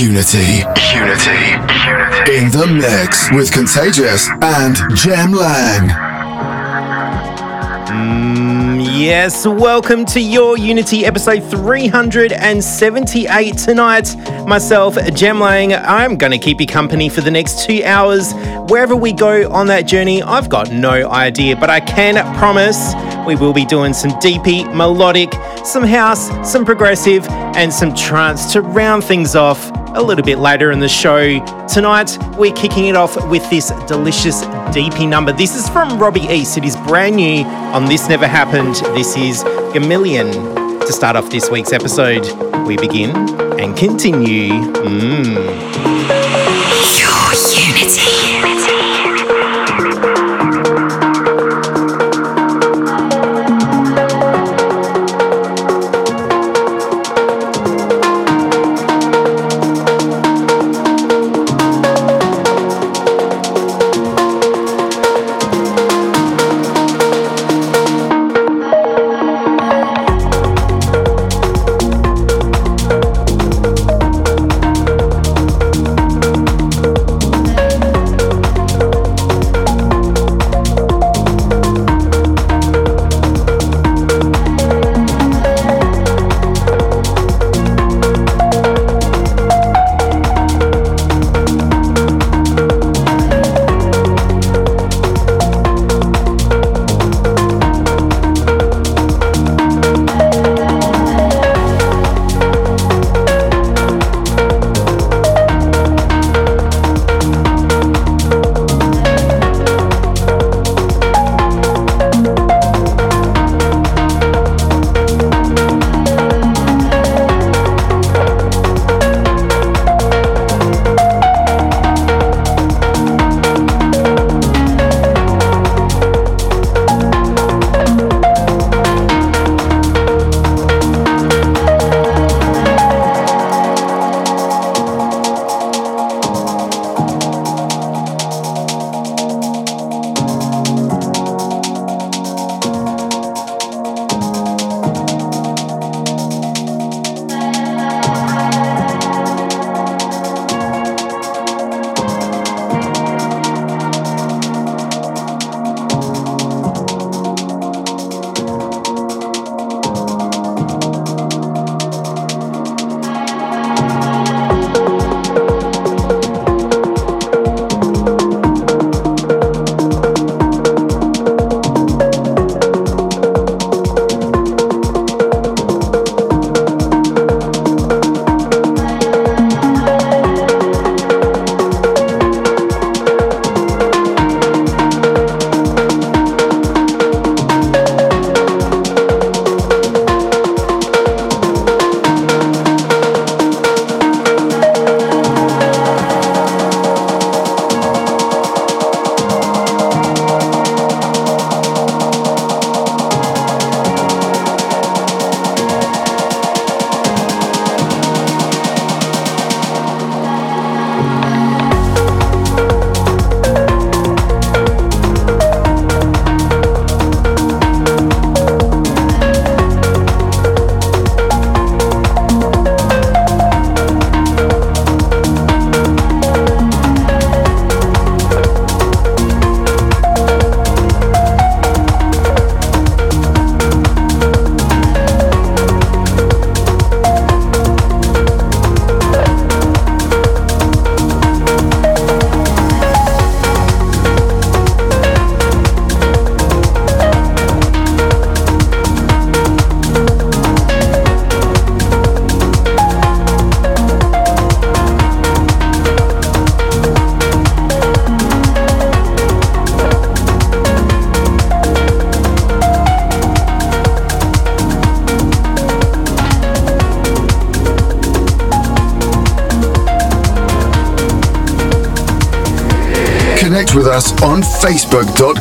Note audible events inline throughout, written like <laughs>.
Unity. Unity. Unity. In the mix with Contagious and Jem Lang. Mm, yes, welcome to your Unity episode 378 tonight. Myself, Jem Lang, I'm going to keep you company for the next two hours. Wherever we go on that journey, I've got no idea, but I can promise we will be doing some deepy, melodic, some house, some progressive, and some trance to round things off a little bit later in the show. Tonight, we're kicking it off with this delicious DP number. This is from Robby East. It is brand new on This Never Happened. This is Gamelan. To start off this week's episode, we begin and continue. Mm. on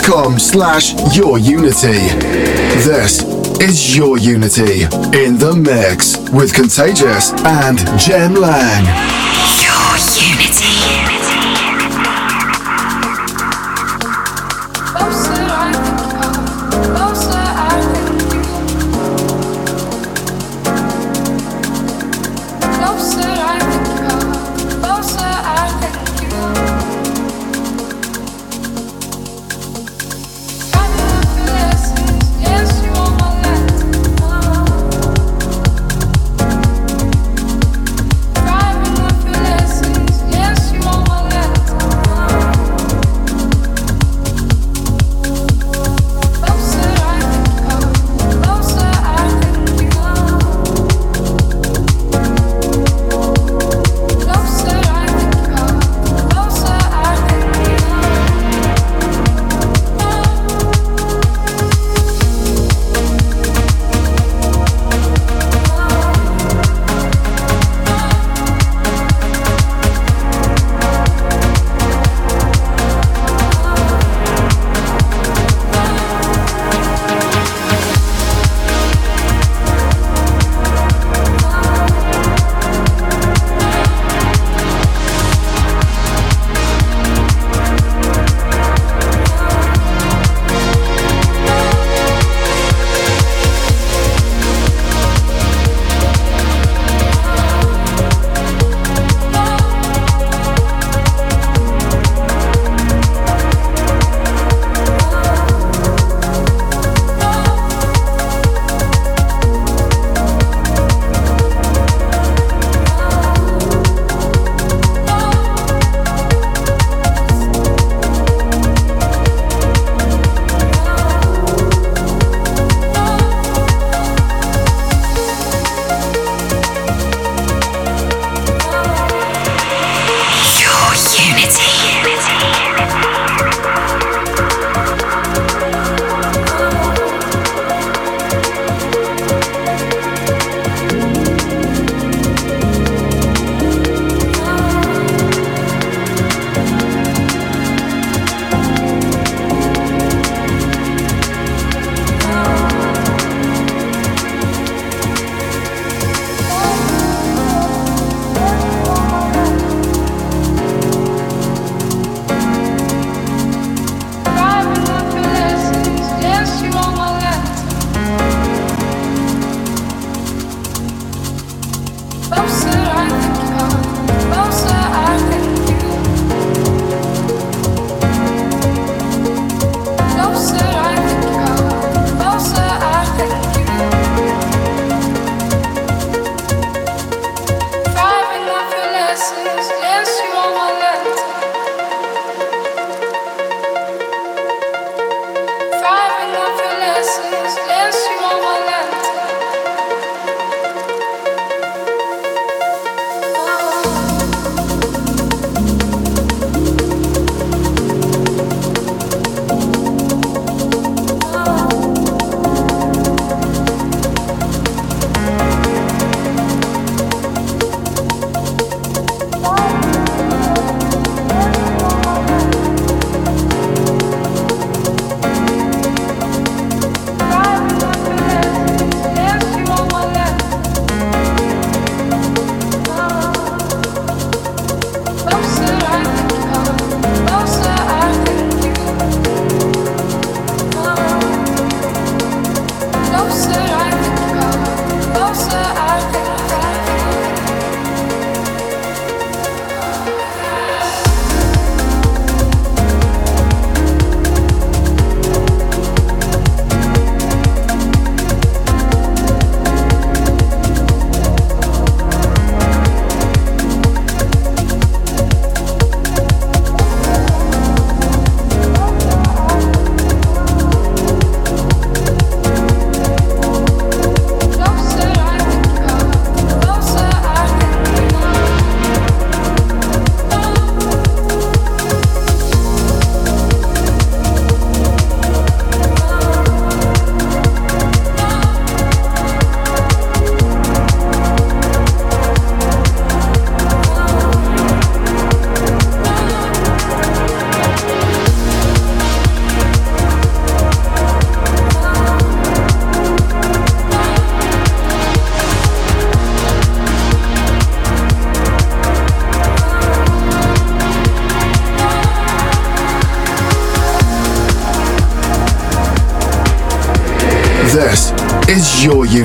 facebook.com slash yourunity. This is Your Unity in the mix with Contagious and Jem Lang.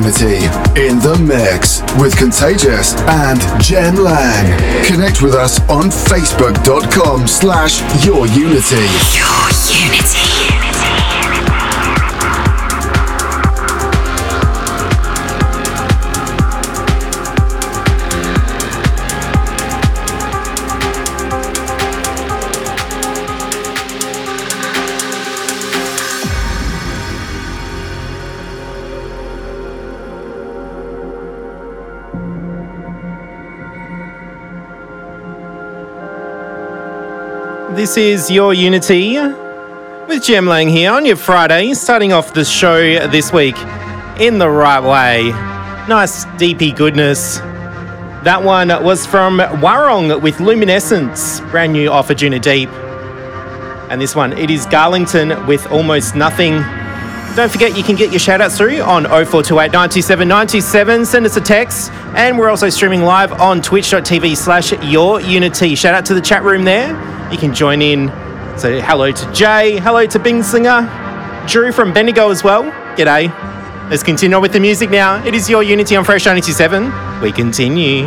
In the mix with Contagious and Jem Lang. Connect with us on facebook.com slash Your Unity. Your Unity. This is Your Unity with Jem Lang here on your Friday, starting off the show this week in the right way. Nice, deepy goodness. That one was from Warung with Luminescence, brand new off Anjunadeep. And this one, it is Garlington with Almost Nothing. Don't forget you can get your shoutouts through on 0428 97 97. Send us a text. And we're also streaming live on twitch.tv slash your unity. Shout out to the chat room there. You can join in. So hello to Jay, hello to Bing Singer, Drew from Bendigo as well. G'day. Let's continue on with the music now. It is your Unity on Fresh 97. We continue.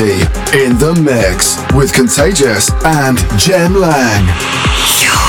In the mix with Contagious and Jem Lang.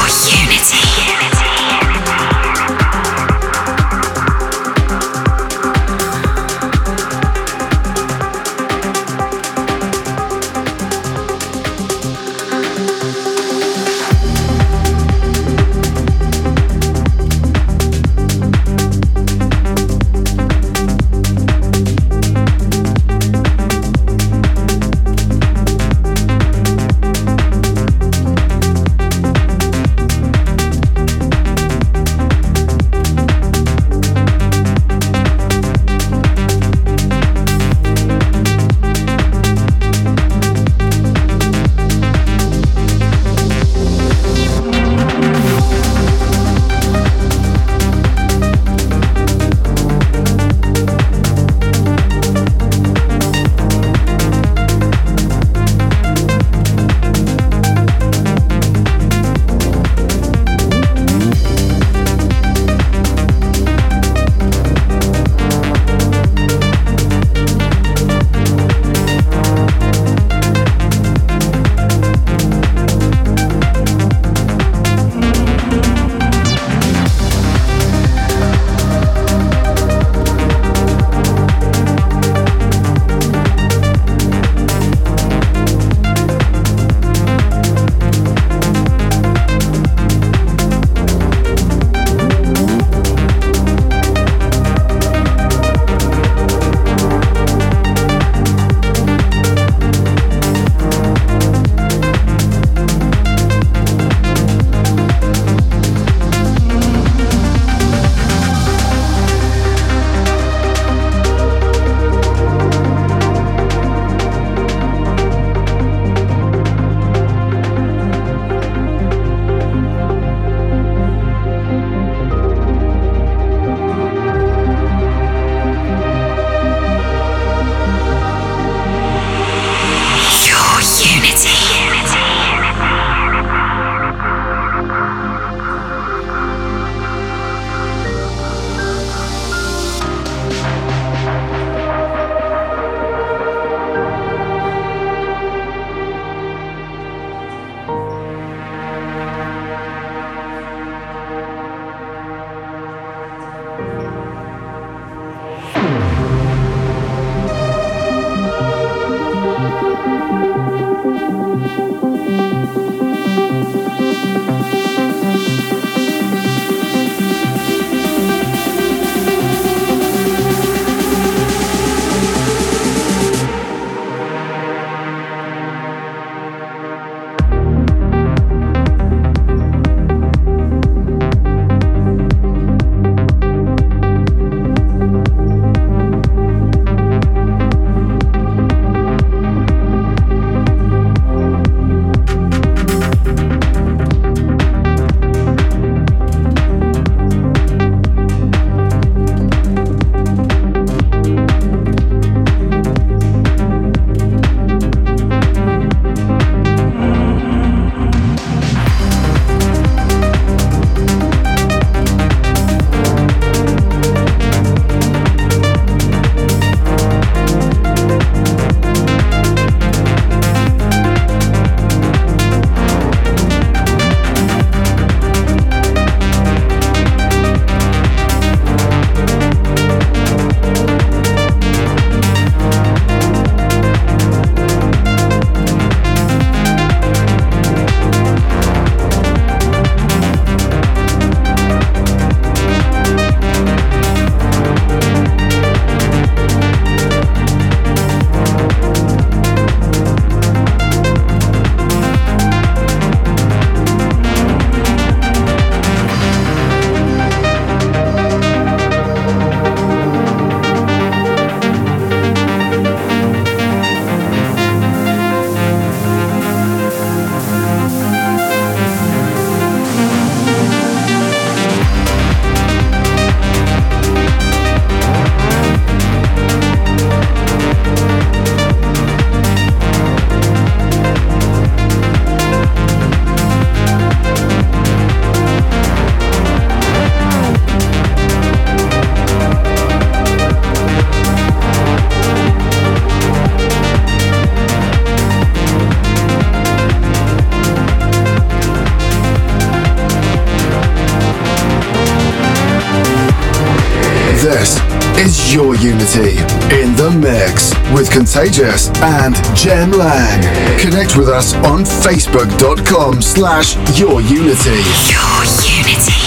Contagious and Jem Lang. Connect with us on facebook.com slash your Unity. Your Unity.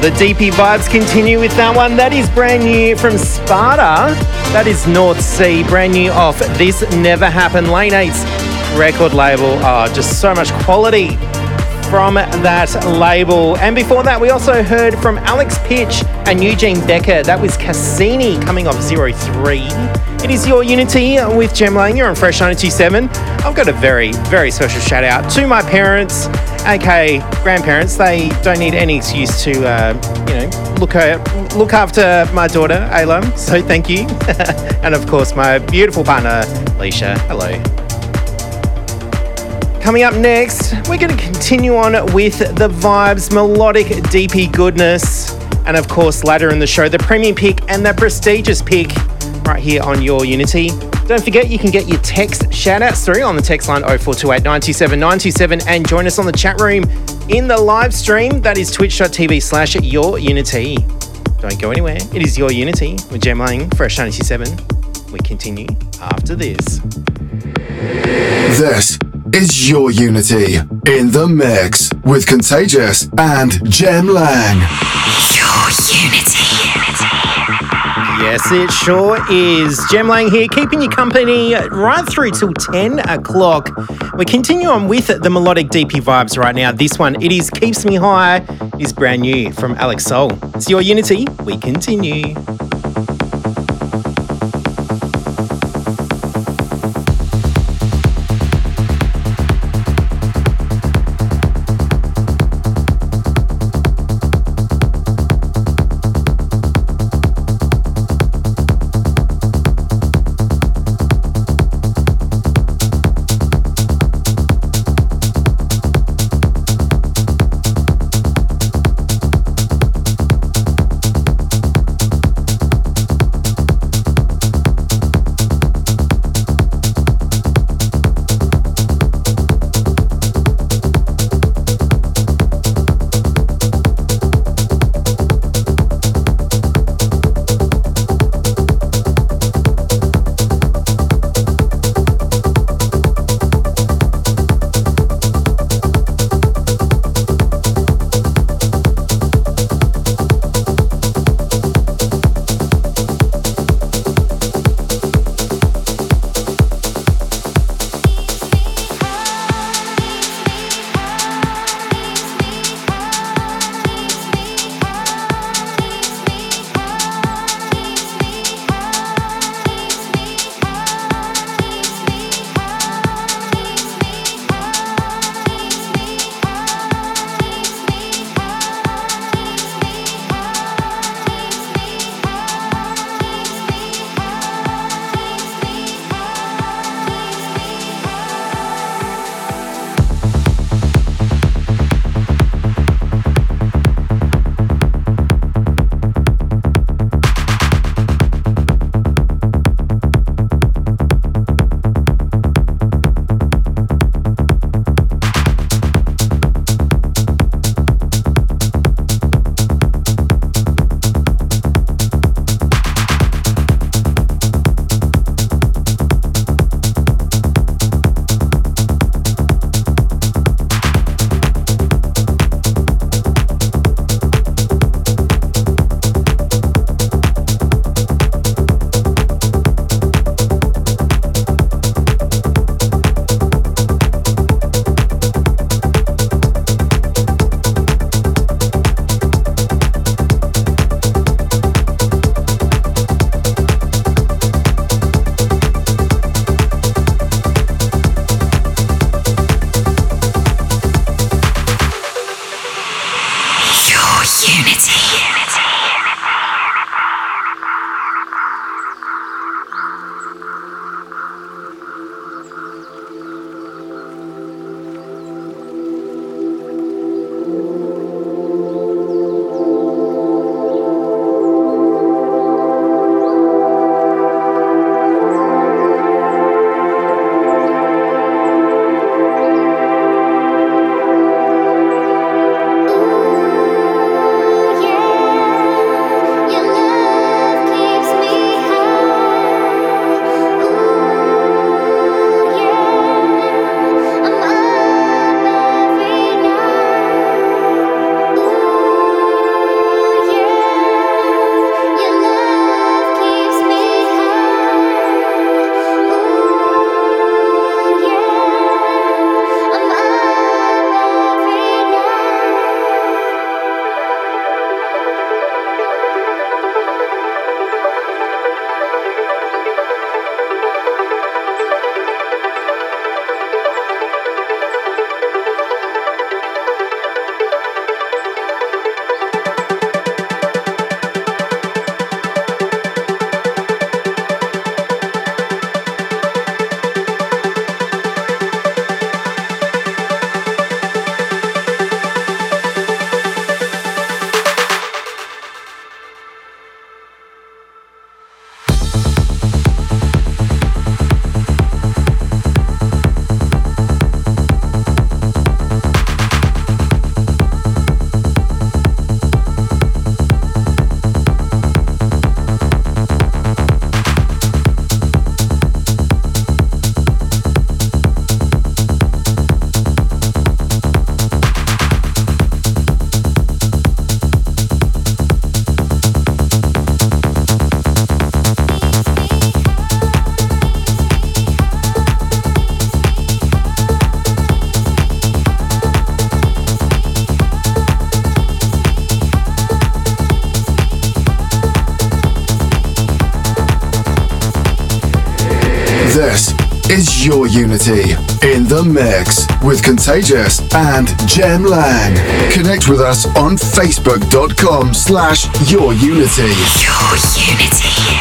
The DP vibes continue with that one. That is brand new from Spada. That is North Sea, brand new off This Never Happened Lane 8's record label. Oh, just so much quality from that label. And before that, we also heard from Alex Pitch and Eugene Becker. That was Cassini coming off 03. It is your Unity with Jem Lang. You're on Fresh 927. I've got a very, very special shout out to my parents, aka grandparents. They don't need any excuse to, uh, you know, look her, look after my daughter Ayla. So thank you, <laughs> and of course my beautiful partner Leisha. Hello. Coming up next, we're going to continue on with the vibes, melodic DP goodness, and of course later in the show, the premium pick and the prestigious pick right here on your Unity. Don't forget you can get your text shout outs through on the text line 0428 97 97 and join us on the chat room in the live stream. That is twitch.tv slash your Unity. Don't go anywhere. It is your Unity with Jem Lang, Fresh 97. We continue after this. This is your Unity in the mix with Contagious and Jem Lang. Your Unity. Yes, it sure is. Jem Lang here, keeping you company right through till 10 o'clock. We continue on with the melodic DP vibes right now. This one, it is Keeps Me High, is brand new from Alex Sol. It's your Unity. We continue. The mix with Contagious and Jem Lang. Connect with us on facebook.com slash Your Unity. Your Unity.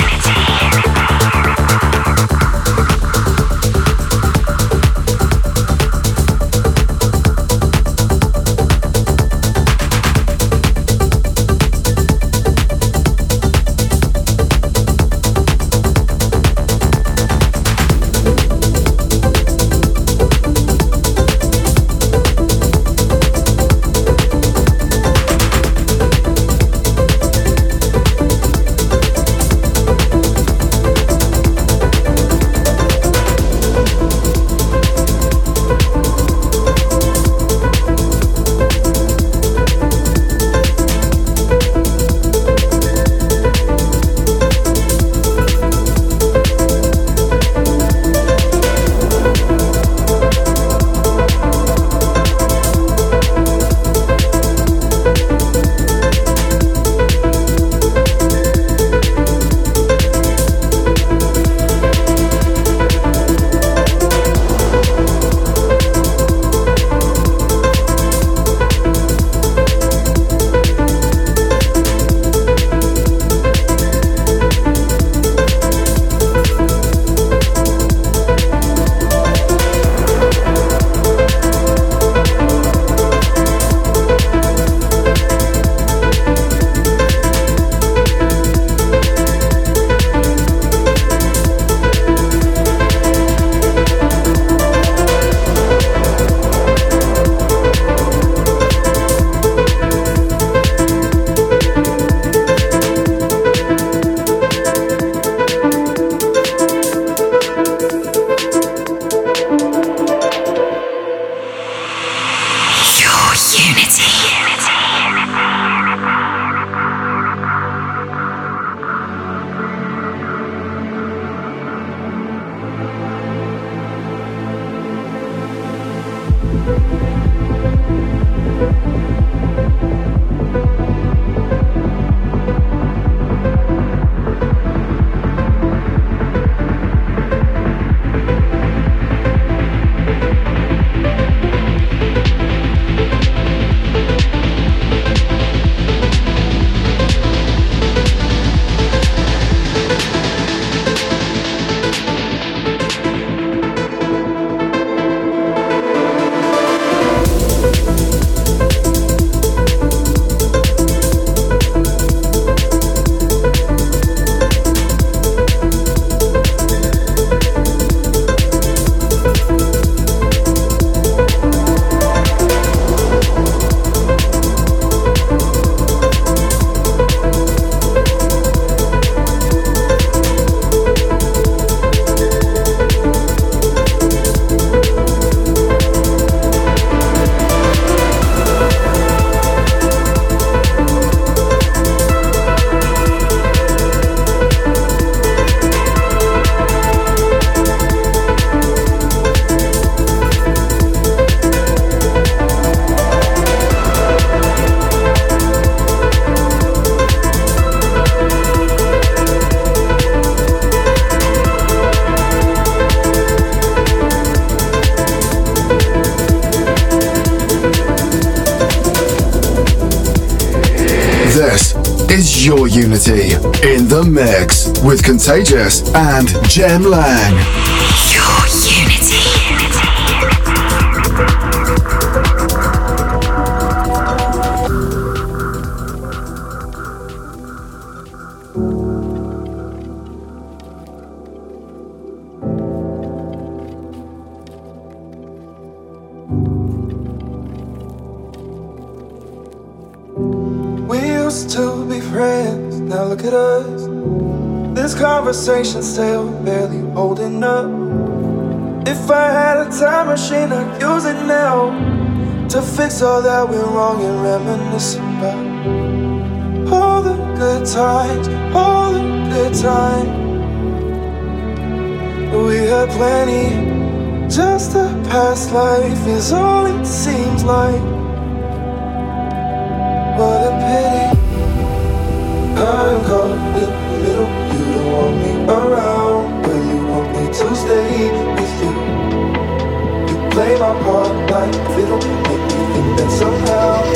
Your mix with Contagious and Jem Lang. Fix all that went wrong and reminisce about all the good times, all the good times. We had plenty, just a past life is all it seems like. What a pity. I'm caught somehow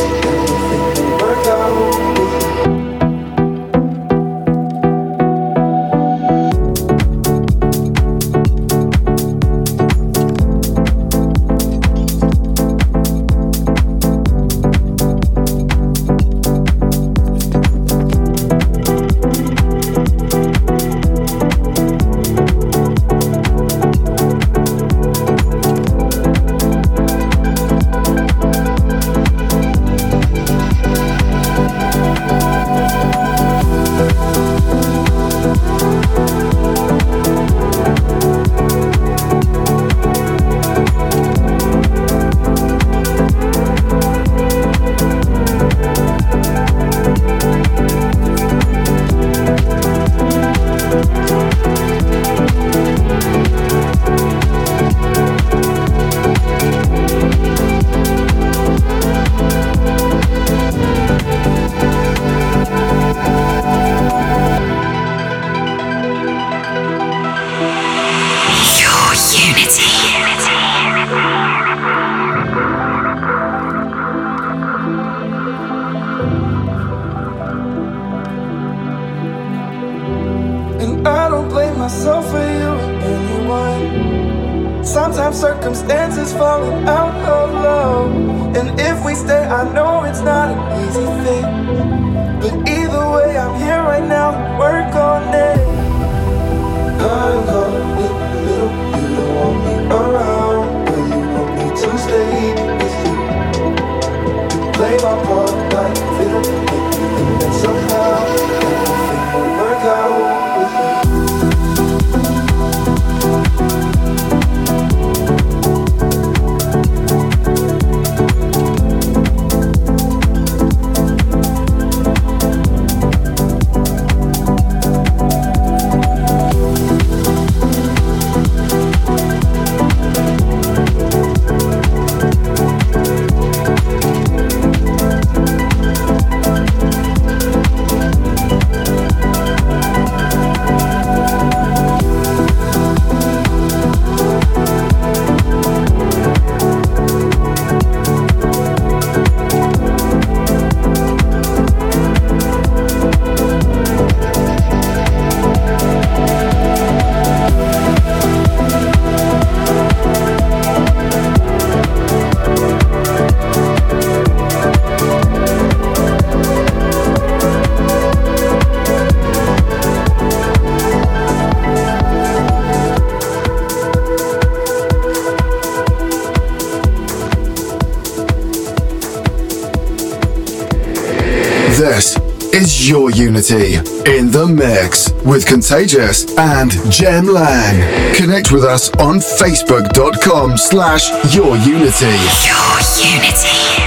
your Unity in the mix with Contagious and Jem Lang. Connect with us on facebook.com slash your Unity. Your unity.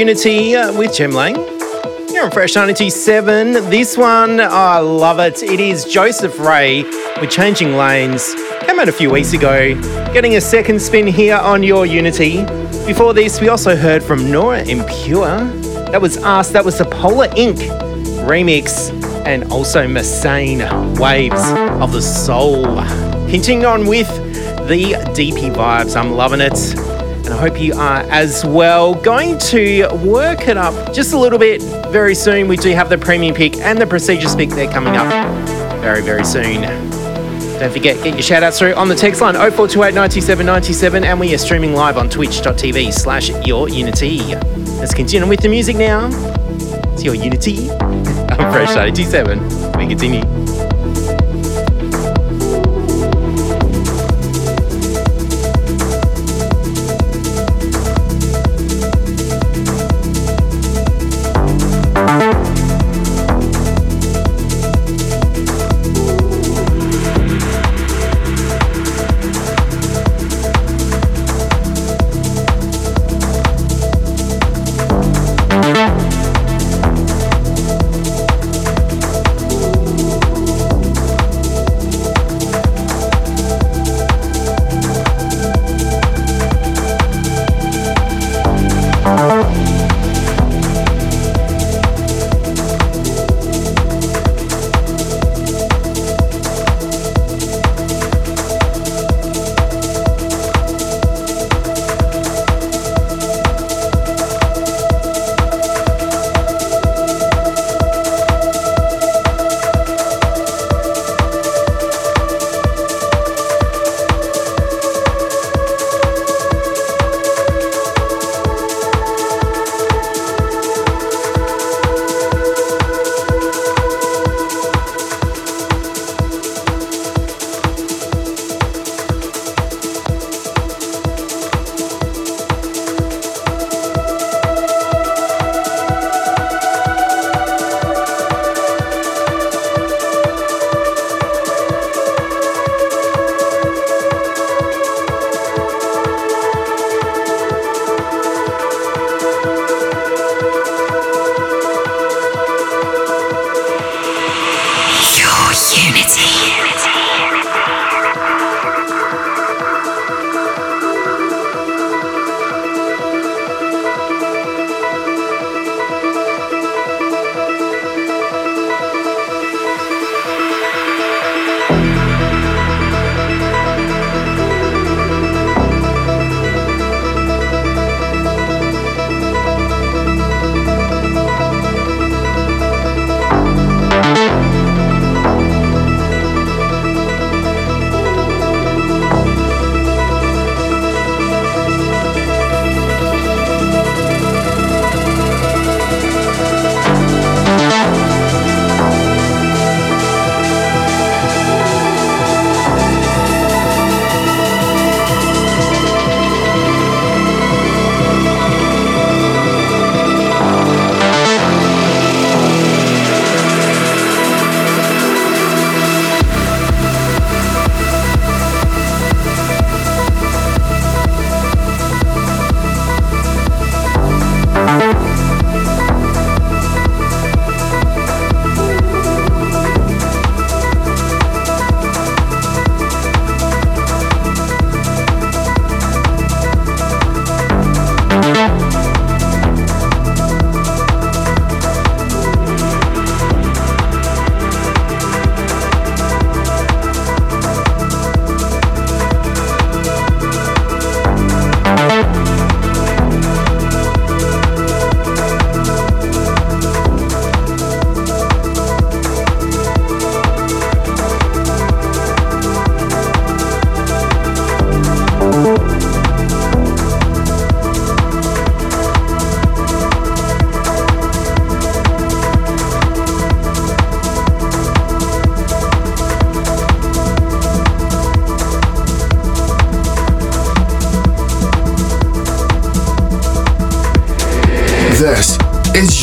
Unity uh, with Jem Lang. Here on Fresh 97. This one, oh, I love it. It is Joseph Ray with Changing Lanes. Came out a few weeks ago. Getting a second spin here on your Unity. Before this, we also heard from Nora En Pure. That was us. That was the Polar Inc remix. And also Massane Waves of the Soul. Hinting on with the DP vibes. I'm loving it hope you are as well. Going to work it up just a little bit very soon. We do have the premium pick and the prestigious pick there coming up very, very soon. Don't forget, get your shout outs through on the text line 0428 97 97, and we are streaming live on twitch.tv slash your unity. Let's continue with the music now. It's your unity. <laughs> I'm Fresh 87. We continue.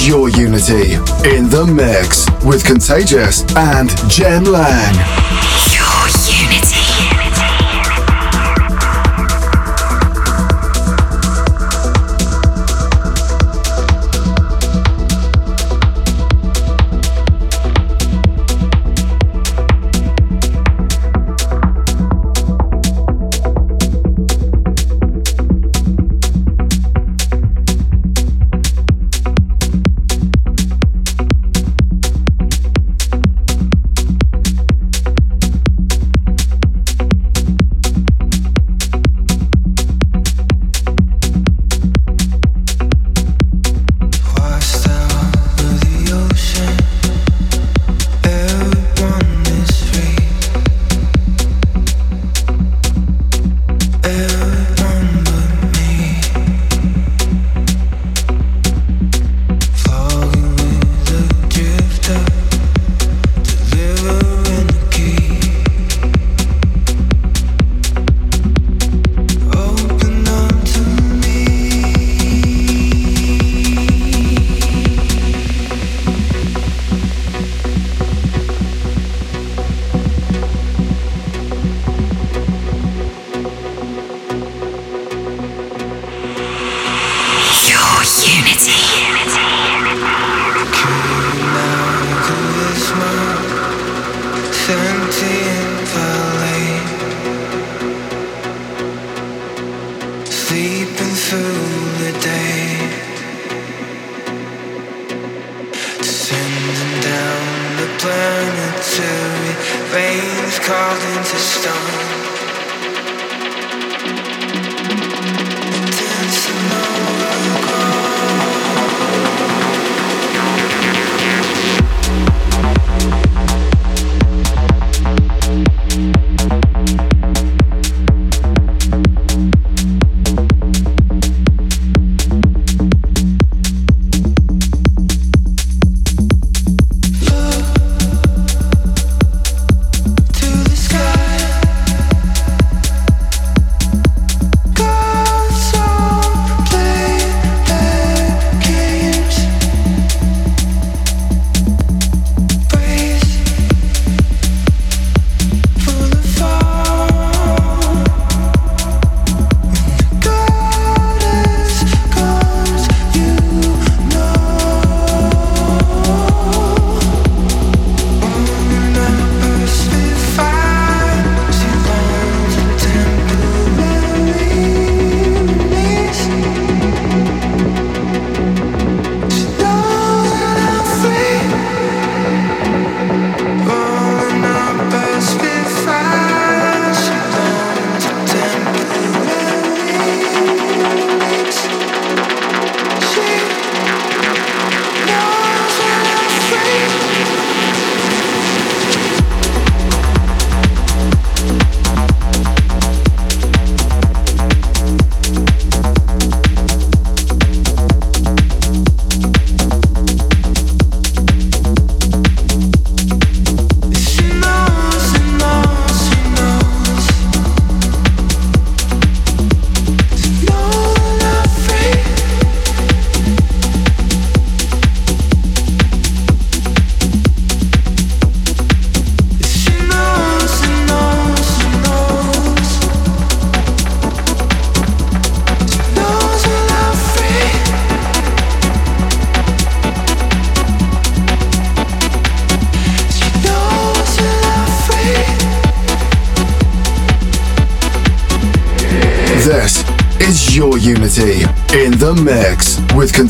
Your Unity in the mix with Contagious and Jem Lang.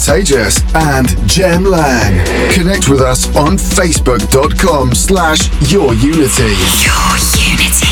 Contagious and Jem Lang. Connect with us on facebook.com slash Your Unity. Your Unity.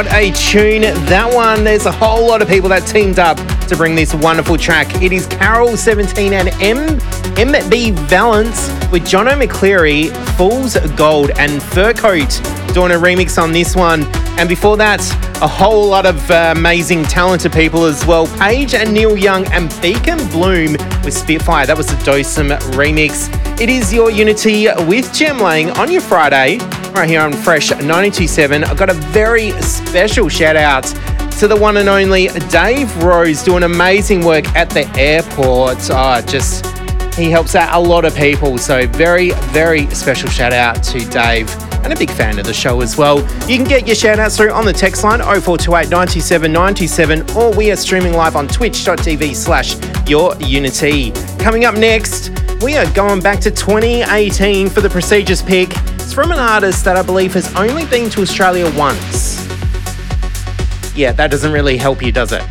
What a tune that one. There's a whole lot of people that teamed up to bring this wonderful track. It is Karol 17 and M MB Valence with Jono McCleery, Fool's Gold and Fur Coat doing a remix on this one. And before that, a whole lot of uh, amazing, talented people as well. Paige and Neil Young and Beacon Bloom with Spitfire. That was the Dosem remix. It is your Unity with Jem Lang on your Friday right here on Fresh 927. I've got a very special shout out to the one and only Dave Rose doing amazing work at the airport. Oh, just he helps out a lot of people. So very, very special shout out to Dave and a big fan of the show as well. You can get your shout outs through on the text line 0428 97 97 or we are streaming live on twitch.tv slash your unity. Coming up next, we are going back to 2018 for the prestigious pick. It's from an artist that I believe has only been to Australia once. Yeah, that doesn't really help you, does it? <laughs>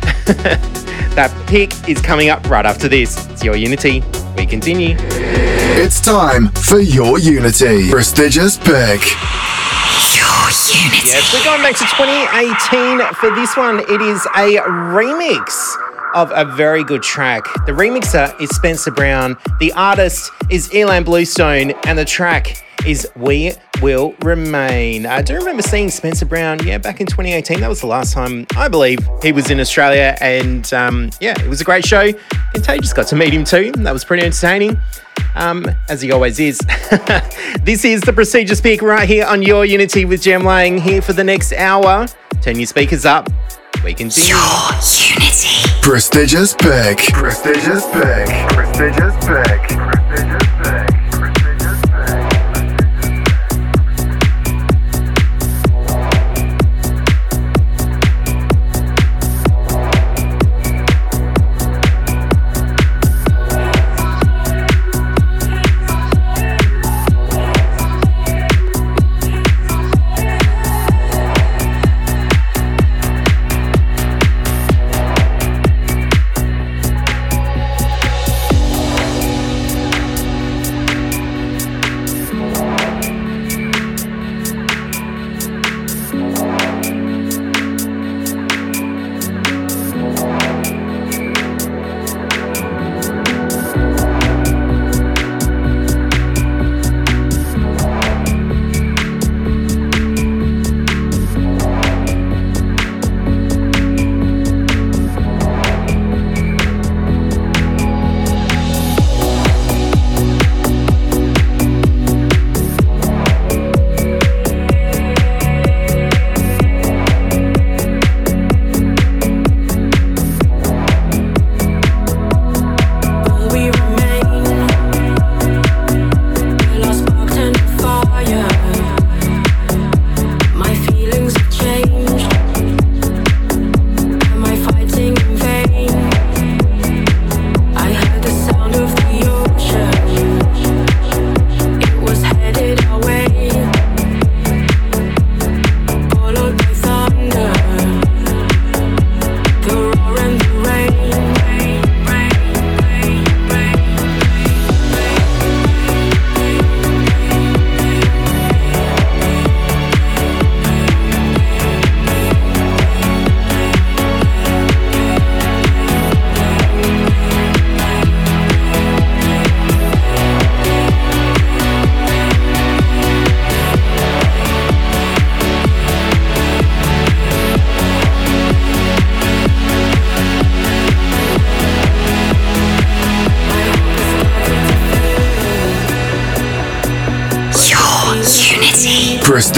that pick is coming up right after this. It's your Unity. We continue. It's time for your Unity. Prestigious pick. Your Unity. Yes, we're going back to 2018 for this one. It is a remix of a very good track. The remixer is Spencer Brown, the artist is Ilan Bluestone, and the track is We Will Remain. I do remember seeing Spencer Brown, yeah, back in 2018. That was the last time I believe he was in Australia. And um, yeah, it was a great show. Contagious got to meet him too. That was pretty entertaining. Um, as he always is. <laughs> this is the prestigious pick right here on Your Unity with Jem Lang here for the next hour. Turn your speakers up. We continue. Your Unity. Prestigious pick. Prestigious pick. Prestigious pick. Prestigious pick. Prestigious pick.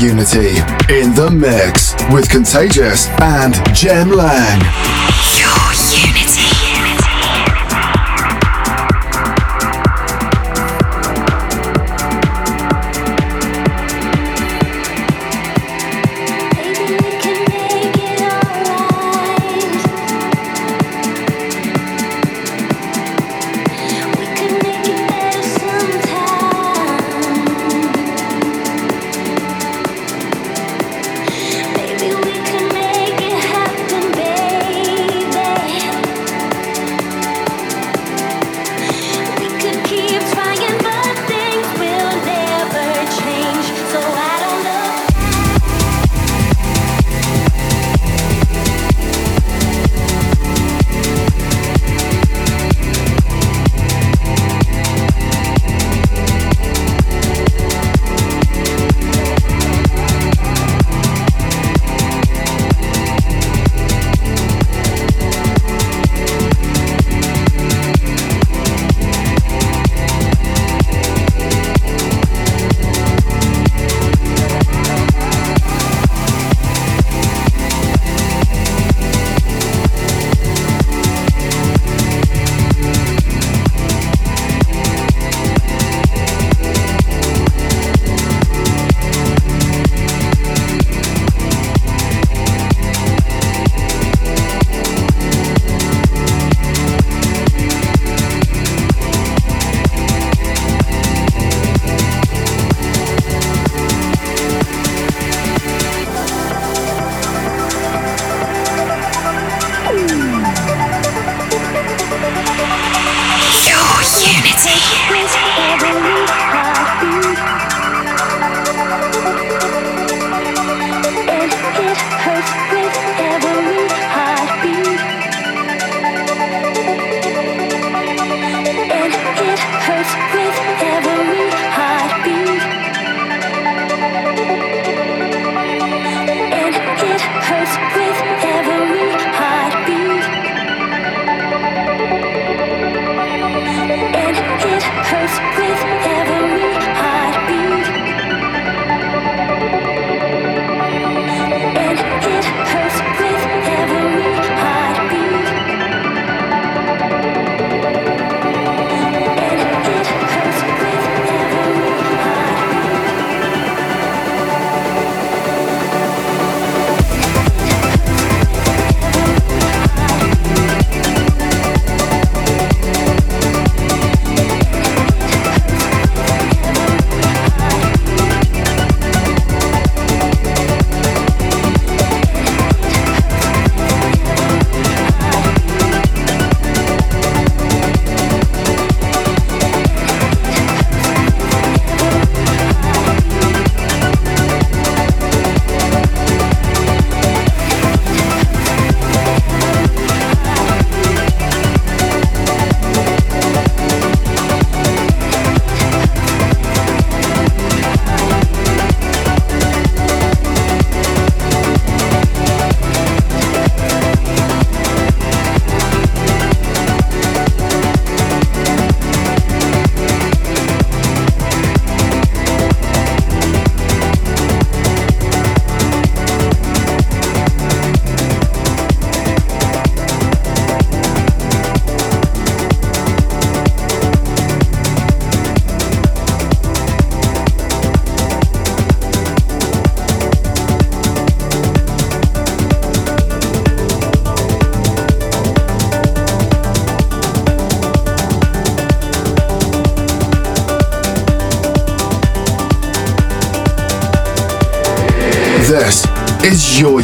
Unity in the mix with Contagious and Jem Lang. Your Unity.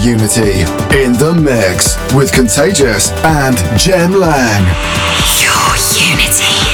Unity in the mix with Contagious and Jem Lang. Your Unity.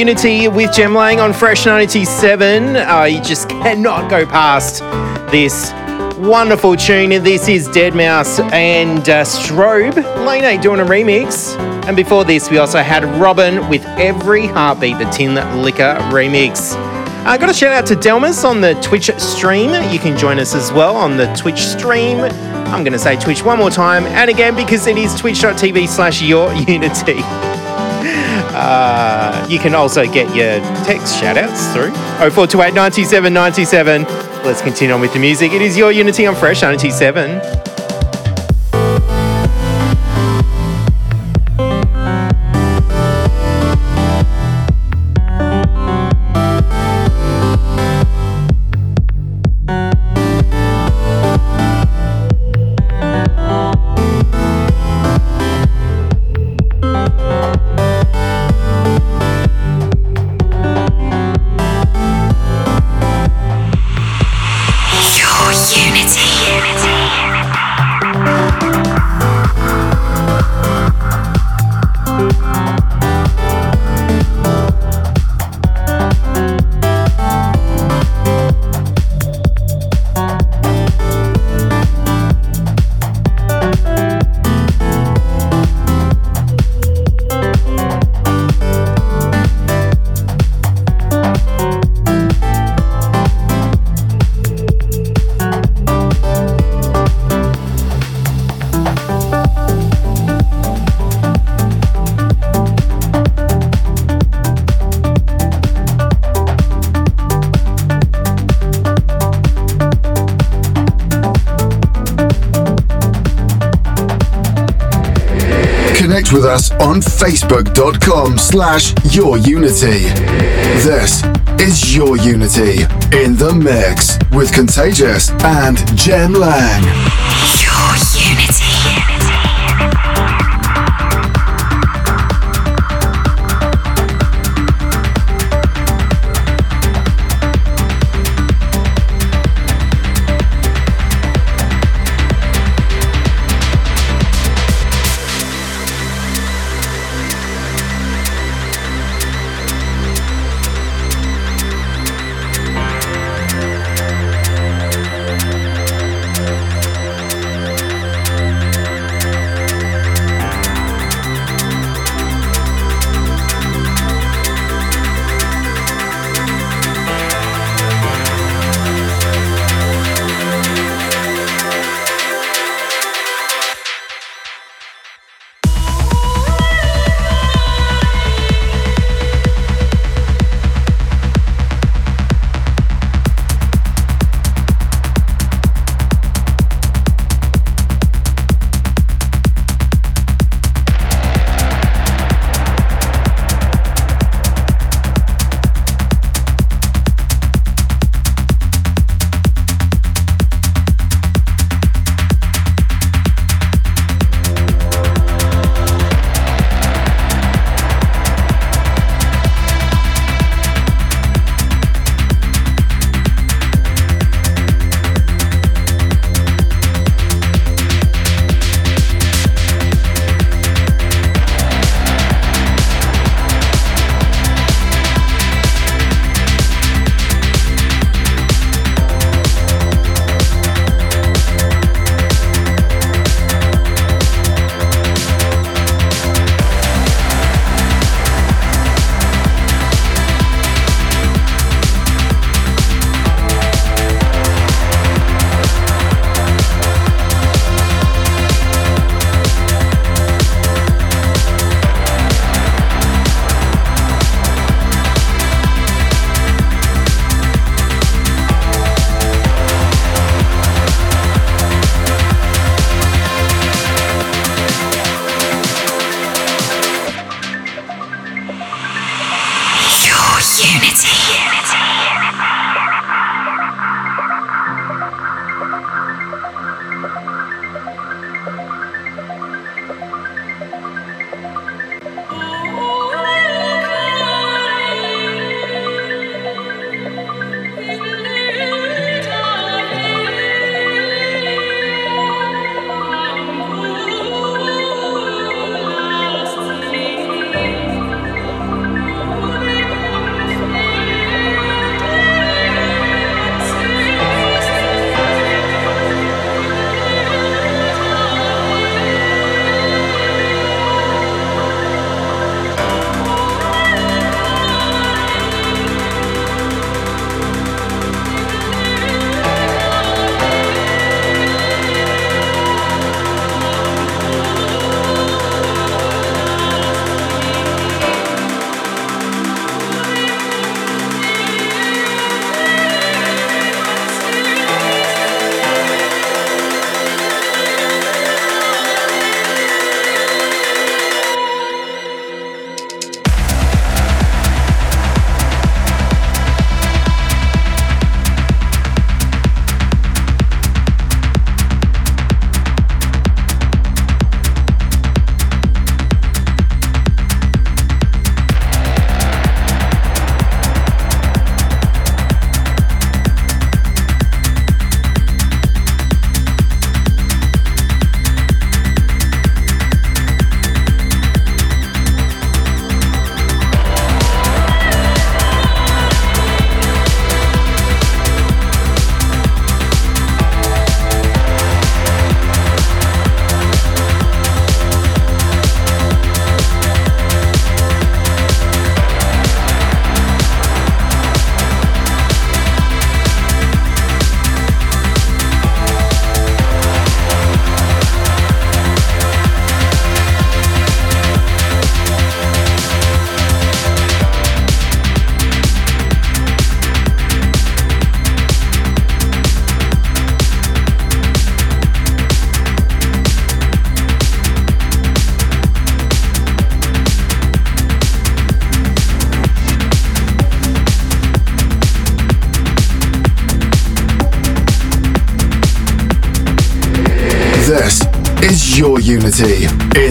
Unity with Jem Lang on Fresh 97. Uh, you just <laughs> cannot go past this wonderful tune. This is Deadmau5 and uh, Strobe. Lane 8 doing a remix. And before this, we also had Robyn with Every Heartbeat, the Tin Liquor remix. I got a shout out to Delmas on the Twitch stream. You can join us as well on the Twitch stream. I'm going to say Twitch one more time and again because it is twitch.tv slash your <laughs> unity. Uh, you can also get your text shout outs through 0428 97 97. Let's continue on with the music. It is your Unity on Fresh 97. facebook.com slash your unity. This is your unity in the mix with Contagious and Jem Lang.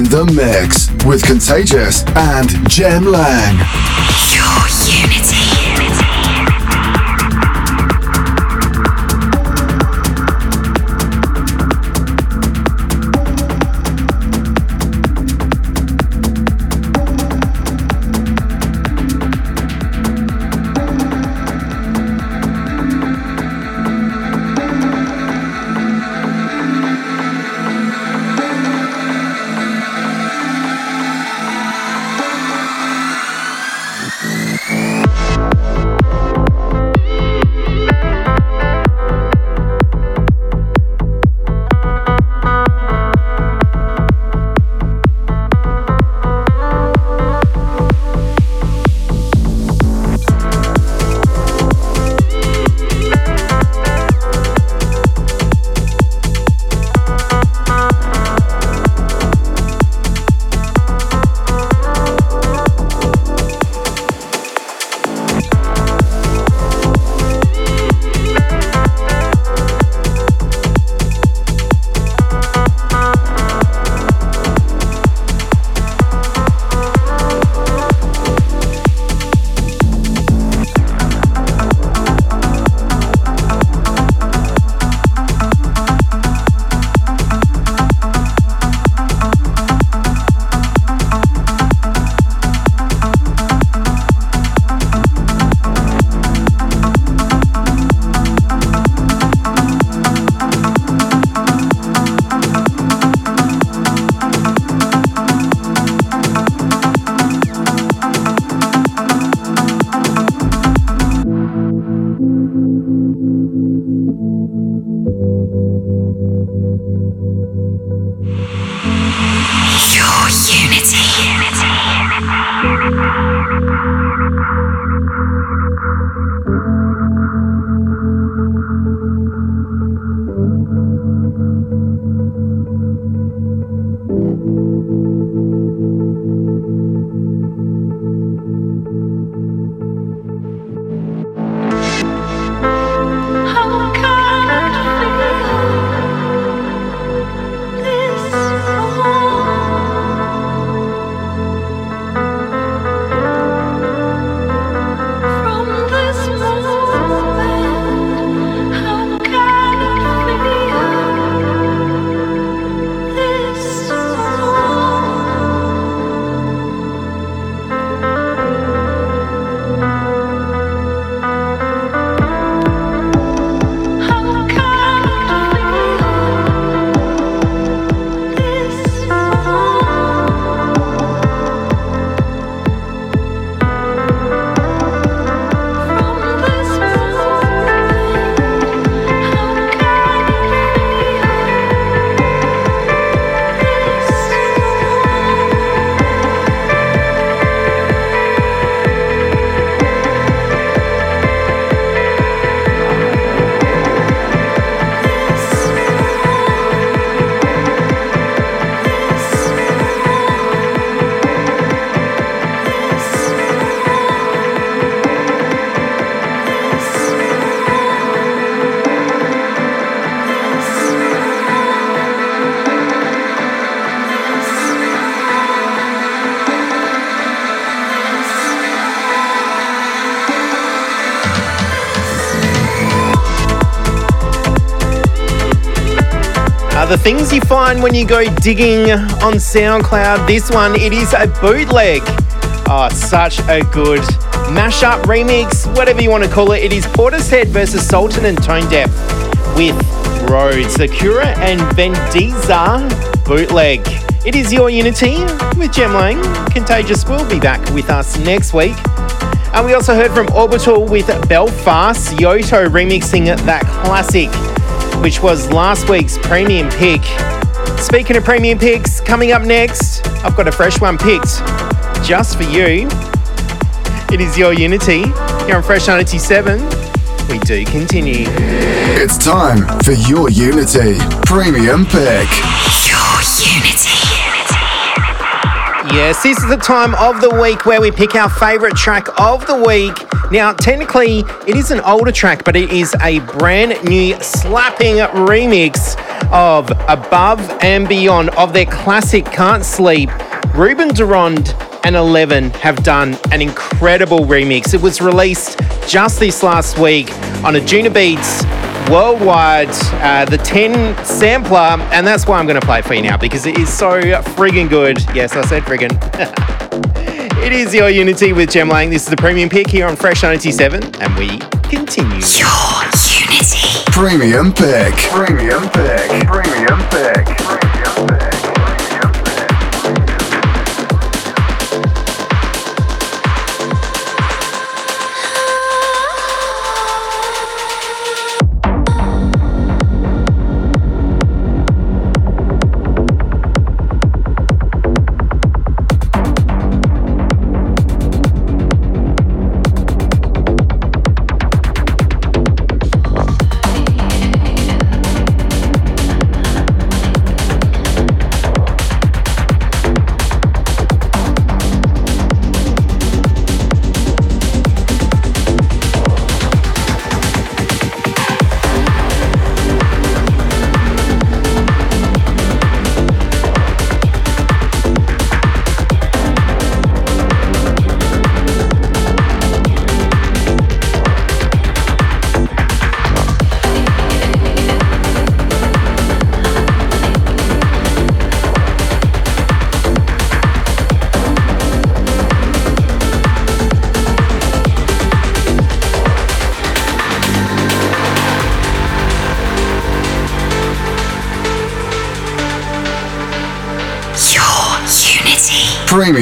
The mix with Contagious and Jem Lang. Your Unity. The things you find when you go digging on SoundCloud. This one, it is a bootleg. Oh, such a good mashup remix, whatever you want to call it. It is Portishead versus Sultan and Tonedepth with Roads, Sakura and Vedenzo bootleg. It is your Unity with Jem Lang. Contagious will be back with us next week. And we also heard from Orbital with Belfast, Yotto remixing that classic, which was last week's premium pick. Speaking of premium picks, coming up next, I've got a fresh one picked just for you. It is your Unity here on Fresh 97. We do continue. It's time for Your Unity Premium Pick. Your Unity. Yes, this is the time of the week where we pick our favourite track of the week. Now, technically, it is an older track, but it is a brand new slapping remix of Above and Beyond of their classic Can't Sleep. Ruben de Ronde and Elevven have done an incredible remix. It was released just this last week on Anjunabeats worldwide, uh, the 10 sampler, and that's why I'm going to play it for you now because it is so friggin' good. Yes, I said friggin'. <laughs> it is your Unity with Jem Lang. This is the premium pick here on Fresh 97, and we continue. Your Unity. Premium pick. Premium pick. Premium pick. Premium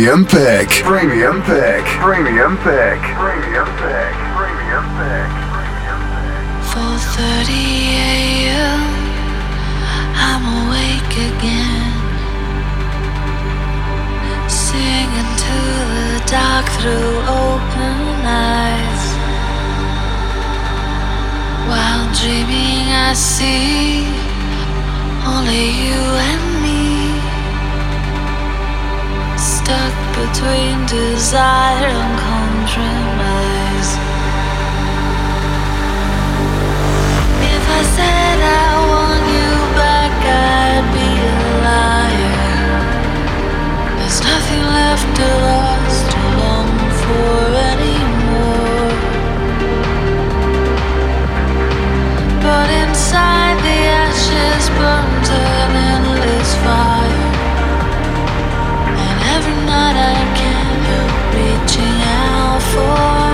Premium pick. Premium pick. Premium pick. Between desire and compromise. If I said I want you back, I'd be a liar. There's nothing left to us to long for anymore. But inside the ashes burns an endless fire. Night I can't help reaching out for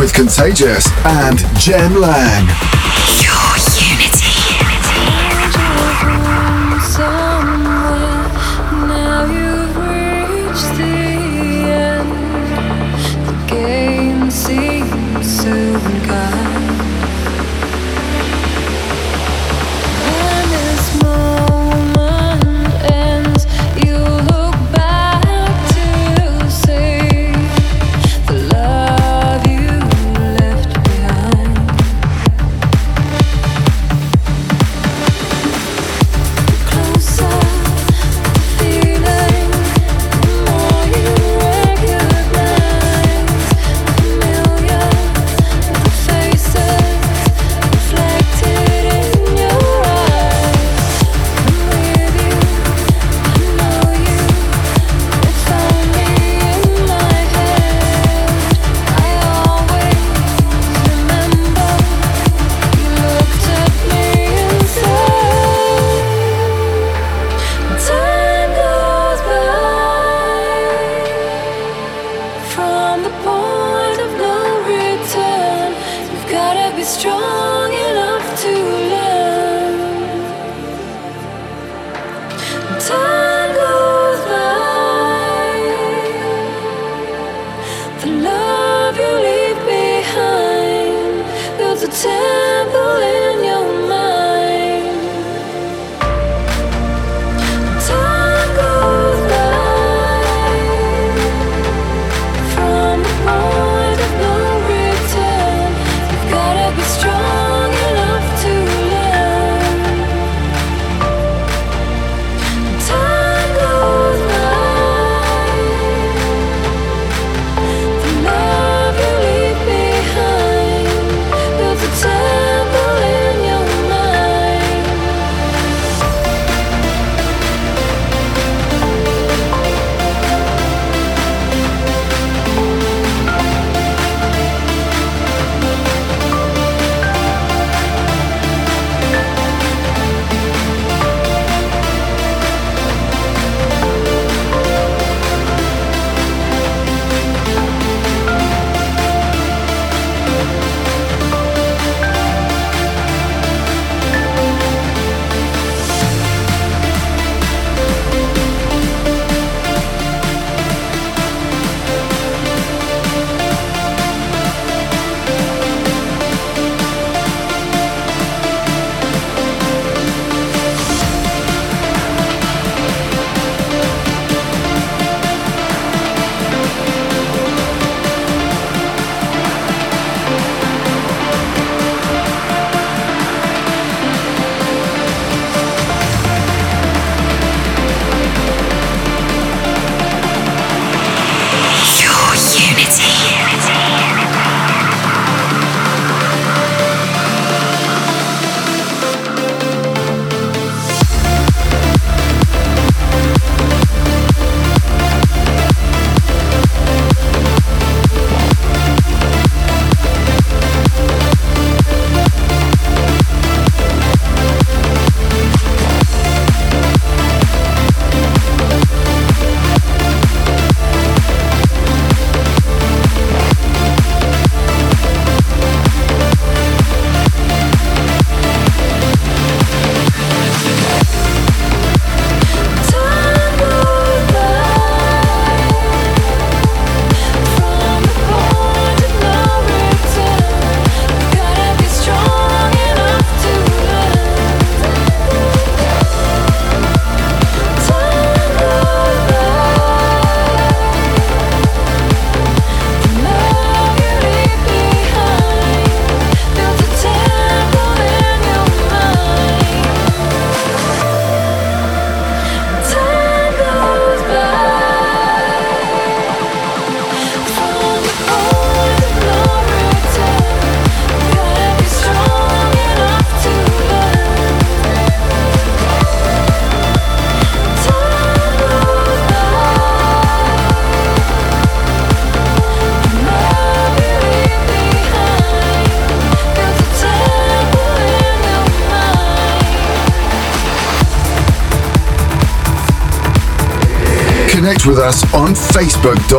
with Contagious and Jem Lang. Your Unity.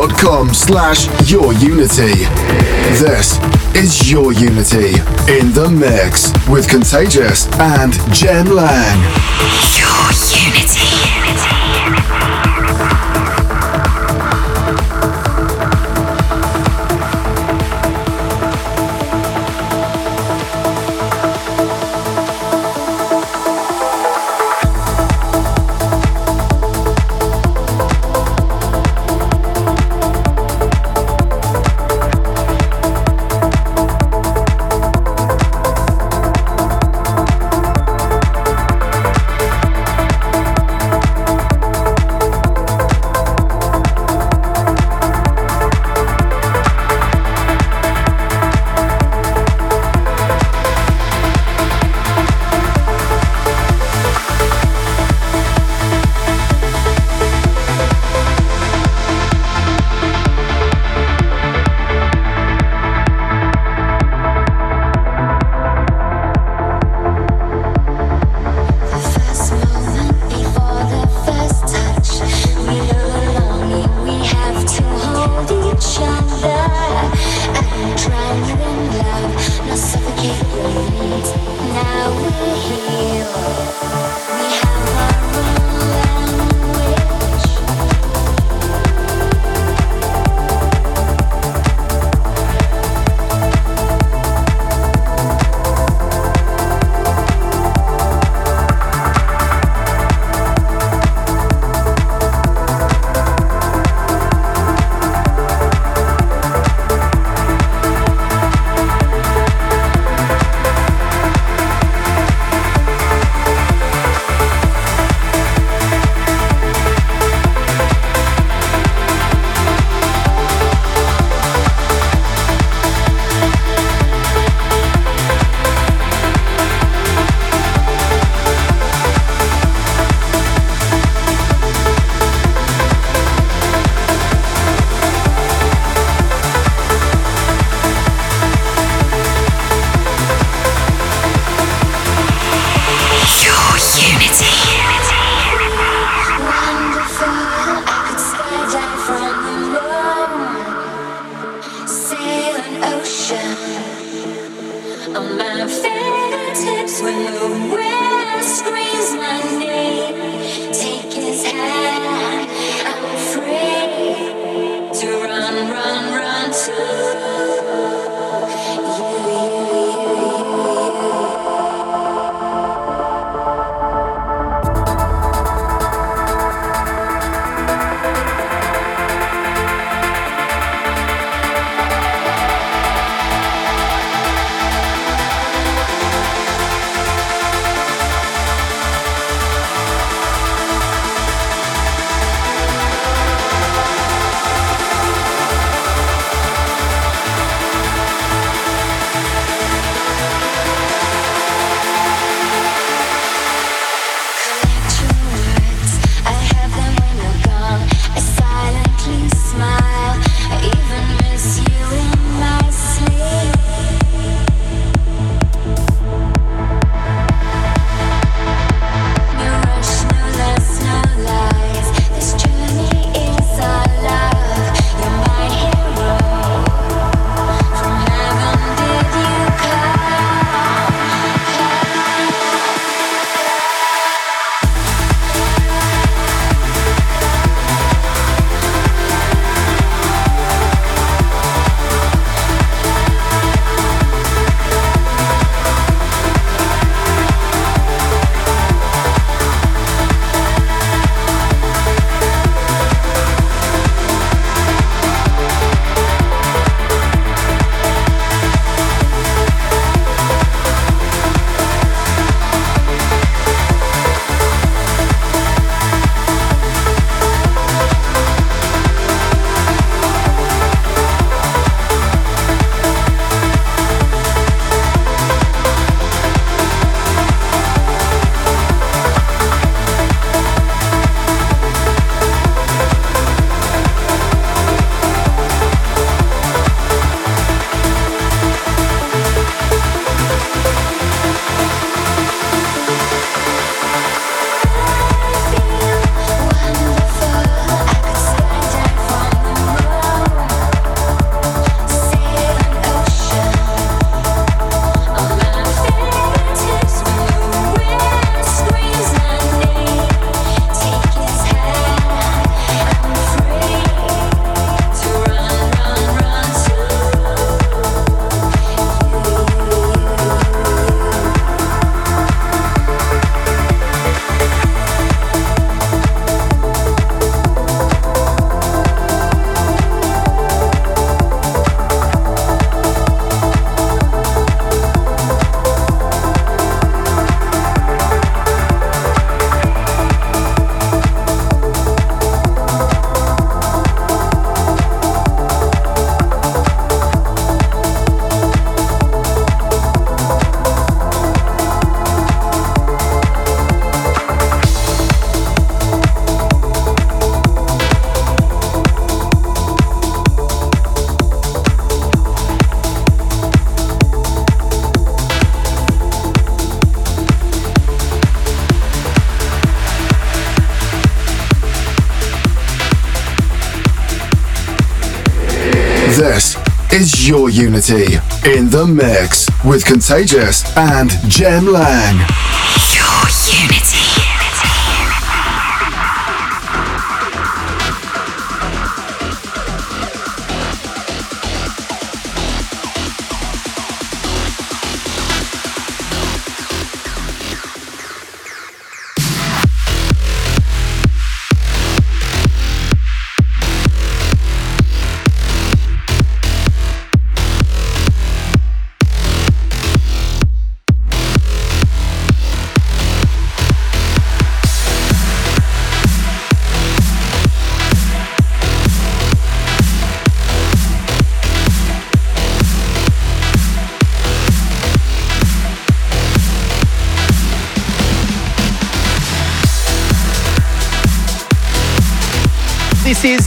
facebook.com slash your unity. This is Your Unity in the mix with Contagious and Jem Lang. Your Unity. Is Your Unity in the mix with Contagious and Jem Lang.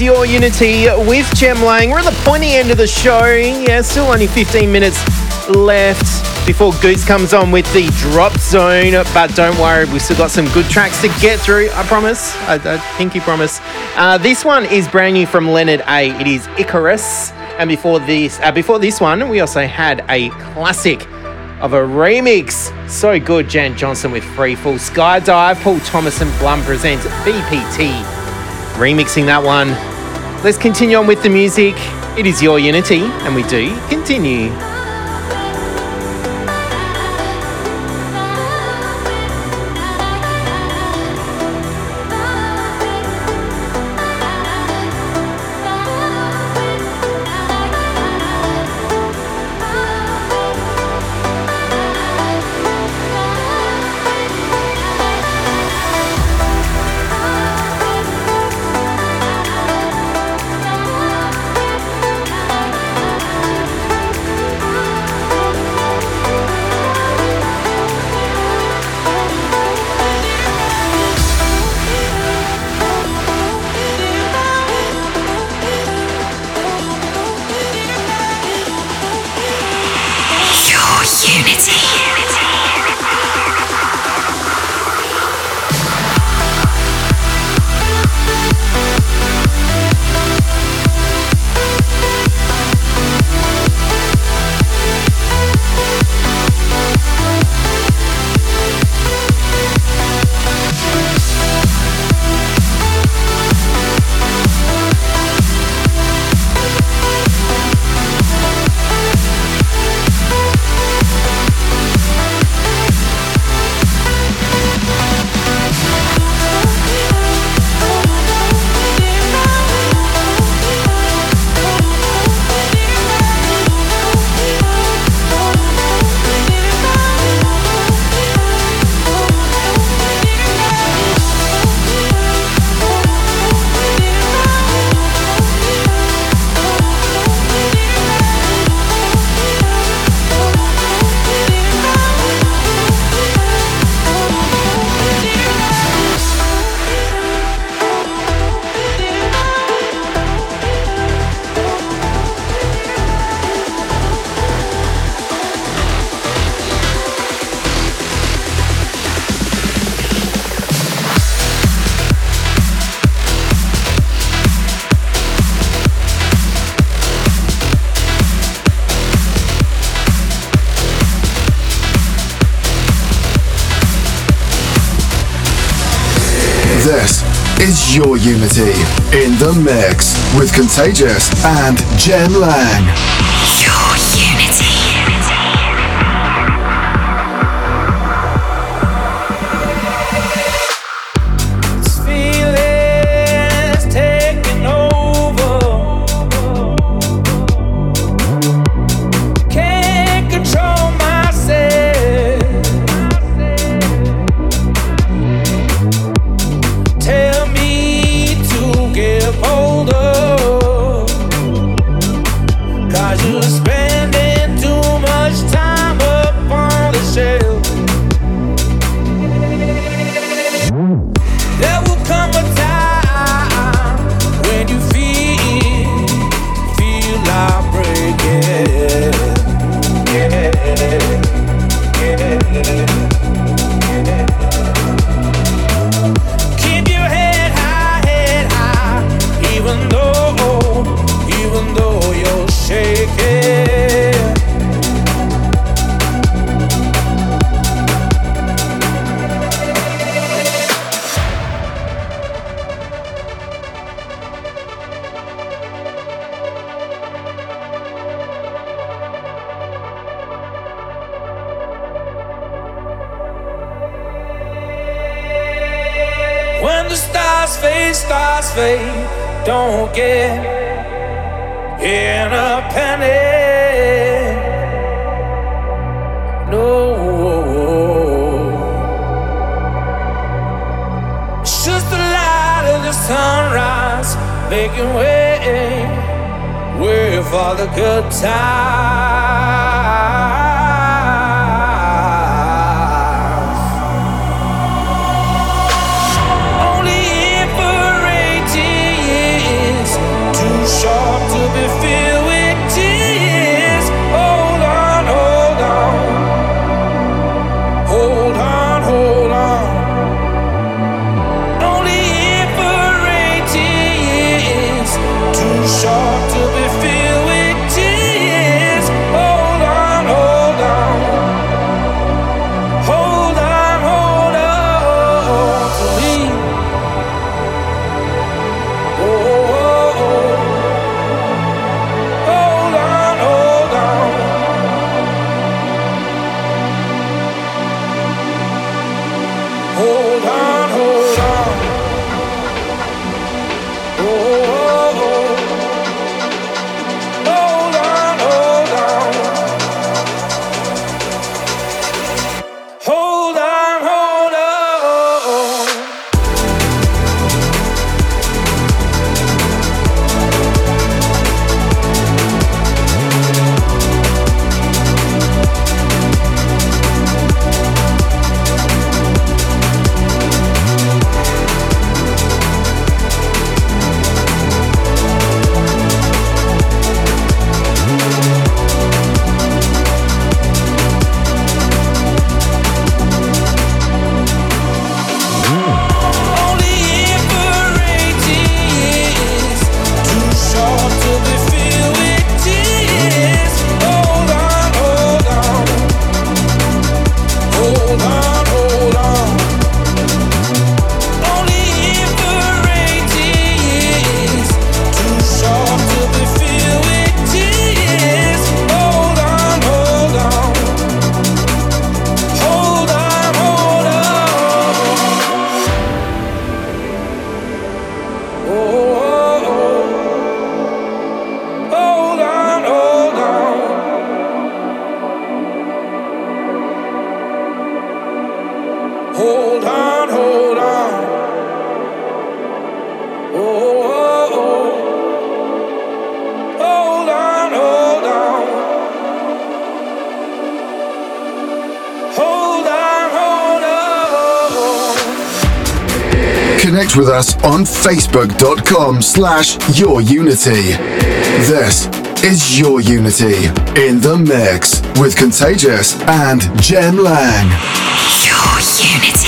Your Unity with Jem Lang. We're at the pointy end of the show. Yeah, still only 15 minutes left before Goose comes on with the drop zone. But don't worry, we've still got some good tracks to get through. I promise. I, I pinky promise. Uh, this one is brand new from Leonard A. It is Ikaris. And before this, uh, before this one, we also had a classic of a remix. So good, Jan Johnston with Freefall Skydive. Paul Thomas and Blum presents BPT remixing that one. Let's continue on with the music. It is your Unity, and we do continue. Your Unity in the mix with Contagious and Jem Lang. on facebook.com slash Your Unity, This is Your Unity in the mix with Contagious and Jem Lang. Your Unity.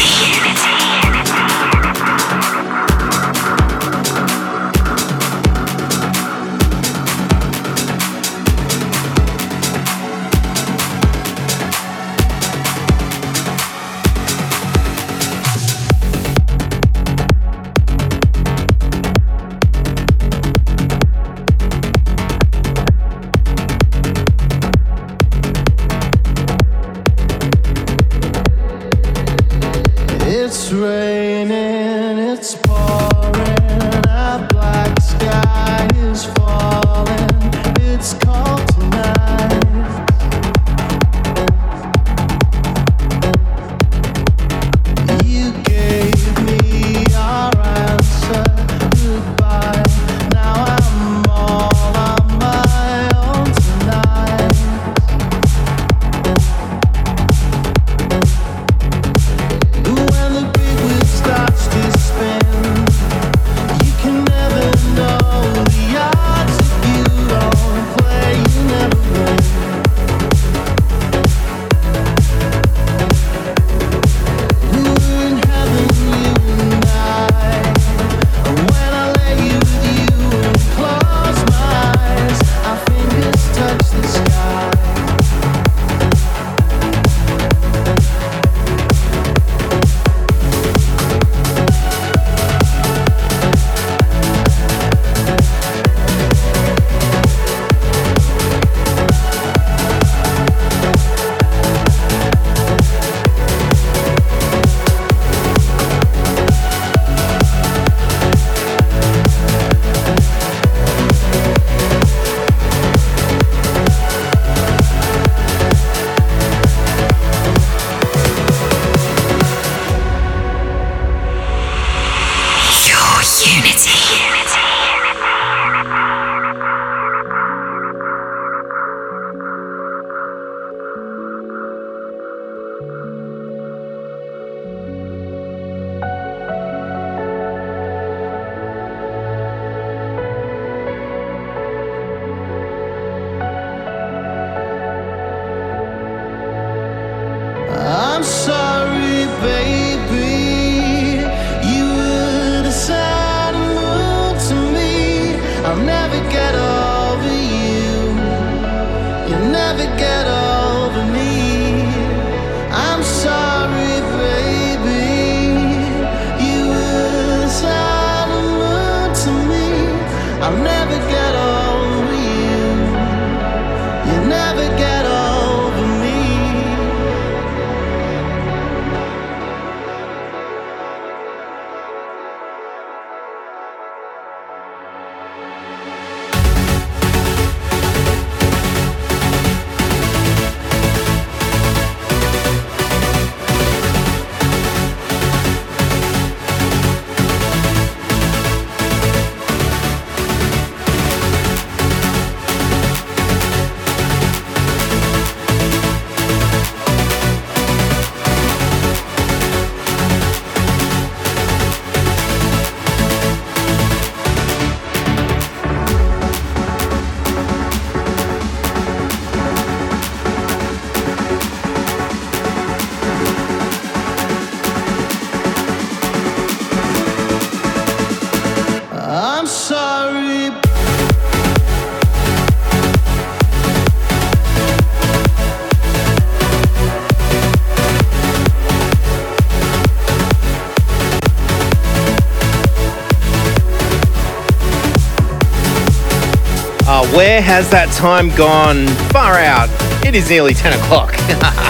Has that time gone? Far out. It is nearly 10 o'clock. <laughs>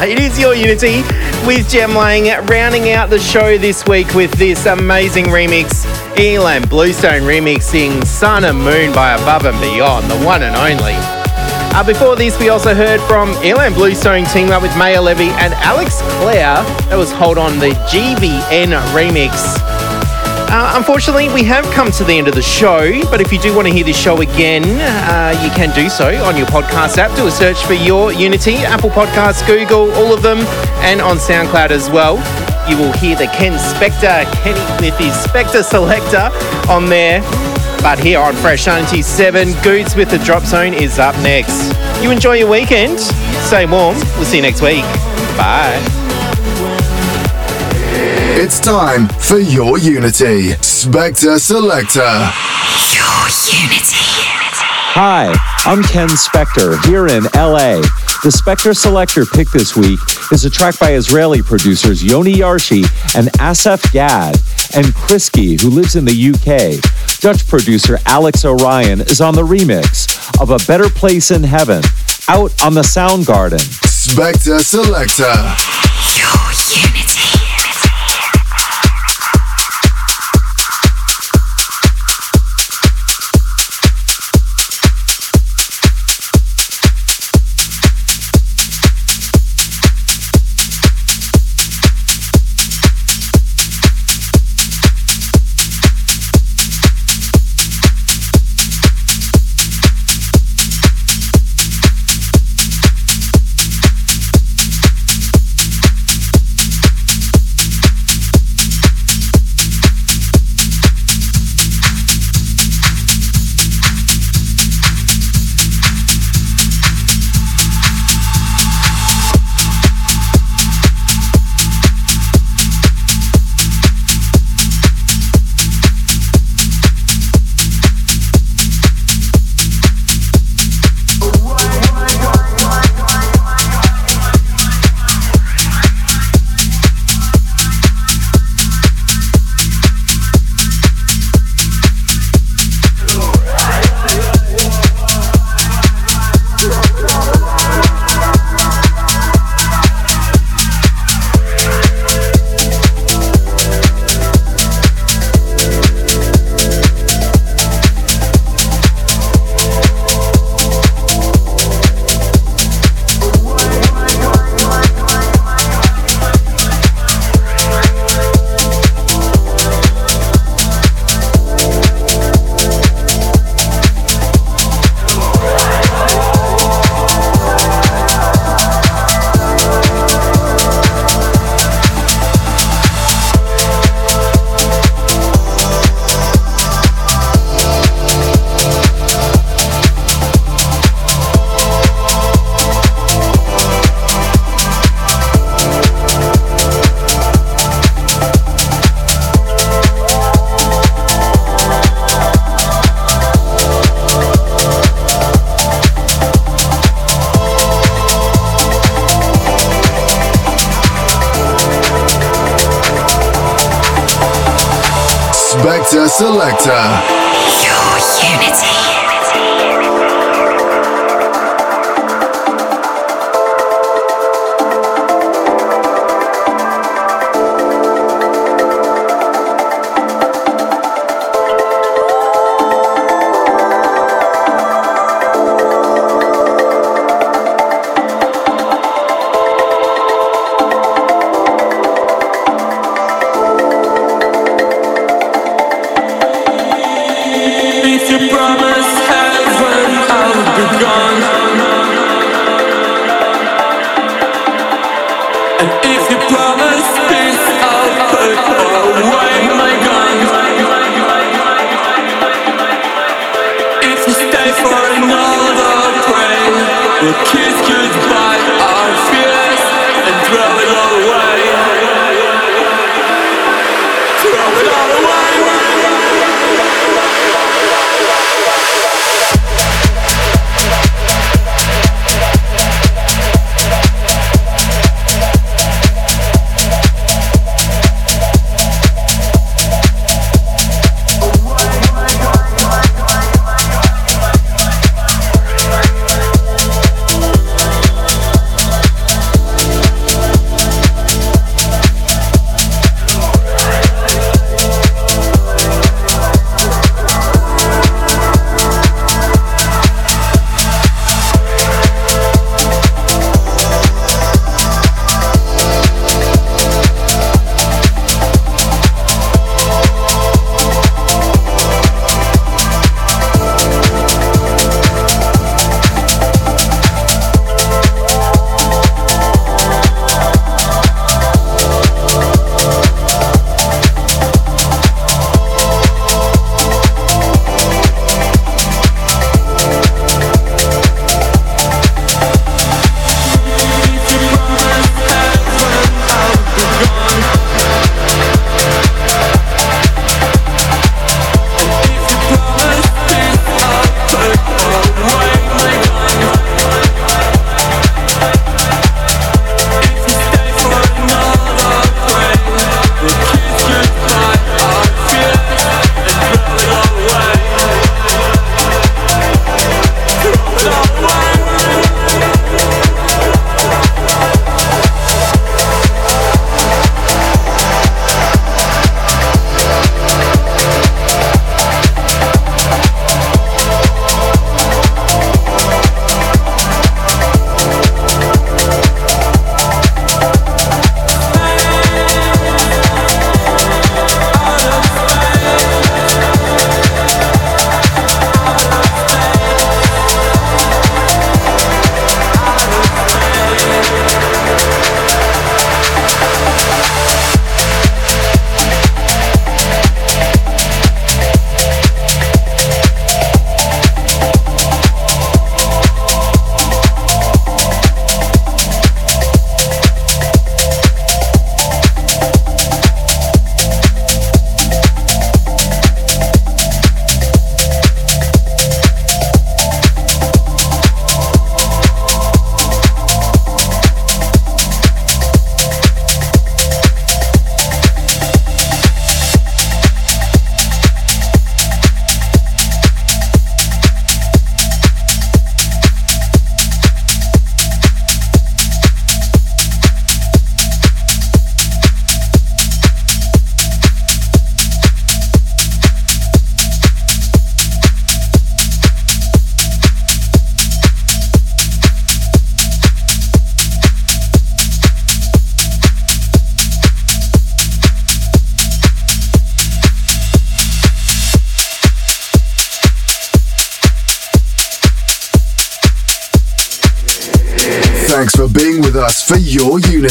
it is your Unity with Jem Lang rounding out the show this week with this amazing remix. Ilan Bluestone remixing Sun and Moon by Above and Beyond, the one and only. Uh, before this, we also heard from Ilan Bluestone teaming up with Maor Levi and Alex Clare. That was Hold On, the GVN remix. Uh, unfortunately, we have come to the end of the show, but if you do want to hear this show again, uh, you can do so on your podcast app. Do a search for Your Unity, Apple Podcasts, Google, all of them, and on SoundCloud as well. You will hear the Ken Spector, Kenny with his Spector selector on there. But here on Fresh 97, Goose with the Drop Zone is up next. You enjoy your weekend. Stay warm. We'll see you next week. Bye. It's time for your Unity. Spector Selector. Your Unity. Hi, I'm Ken Spector here in LA. The Spector Selector pick this week is a track by Israeli producers Yoni Yarchi and Assaf Gad, and Krissky, who lives in the UK. Dutch producer Alex O'Rion is on the remix of A Better Place in Heaven, out on the Soundgarden. Spector Selector.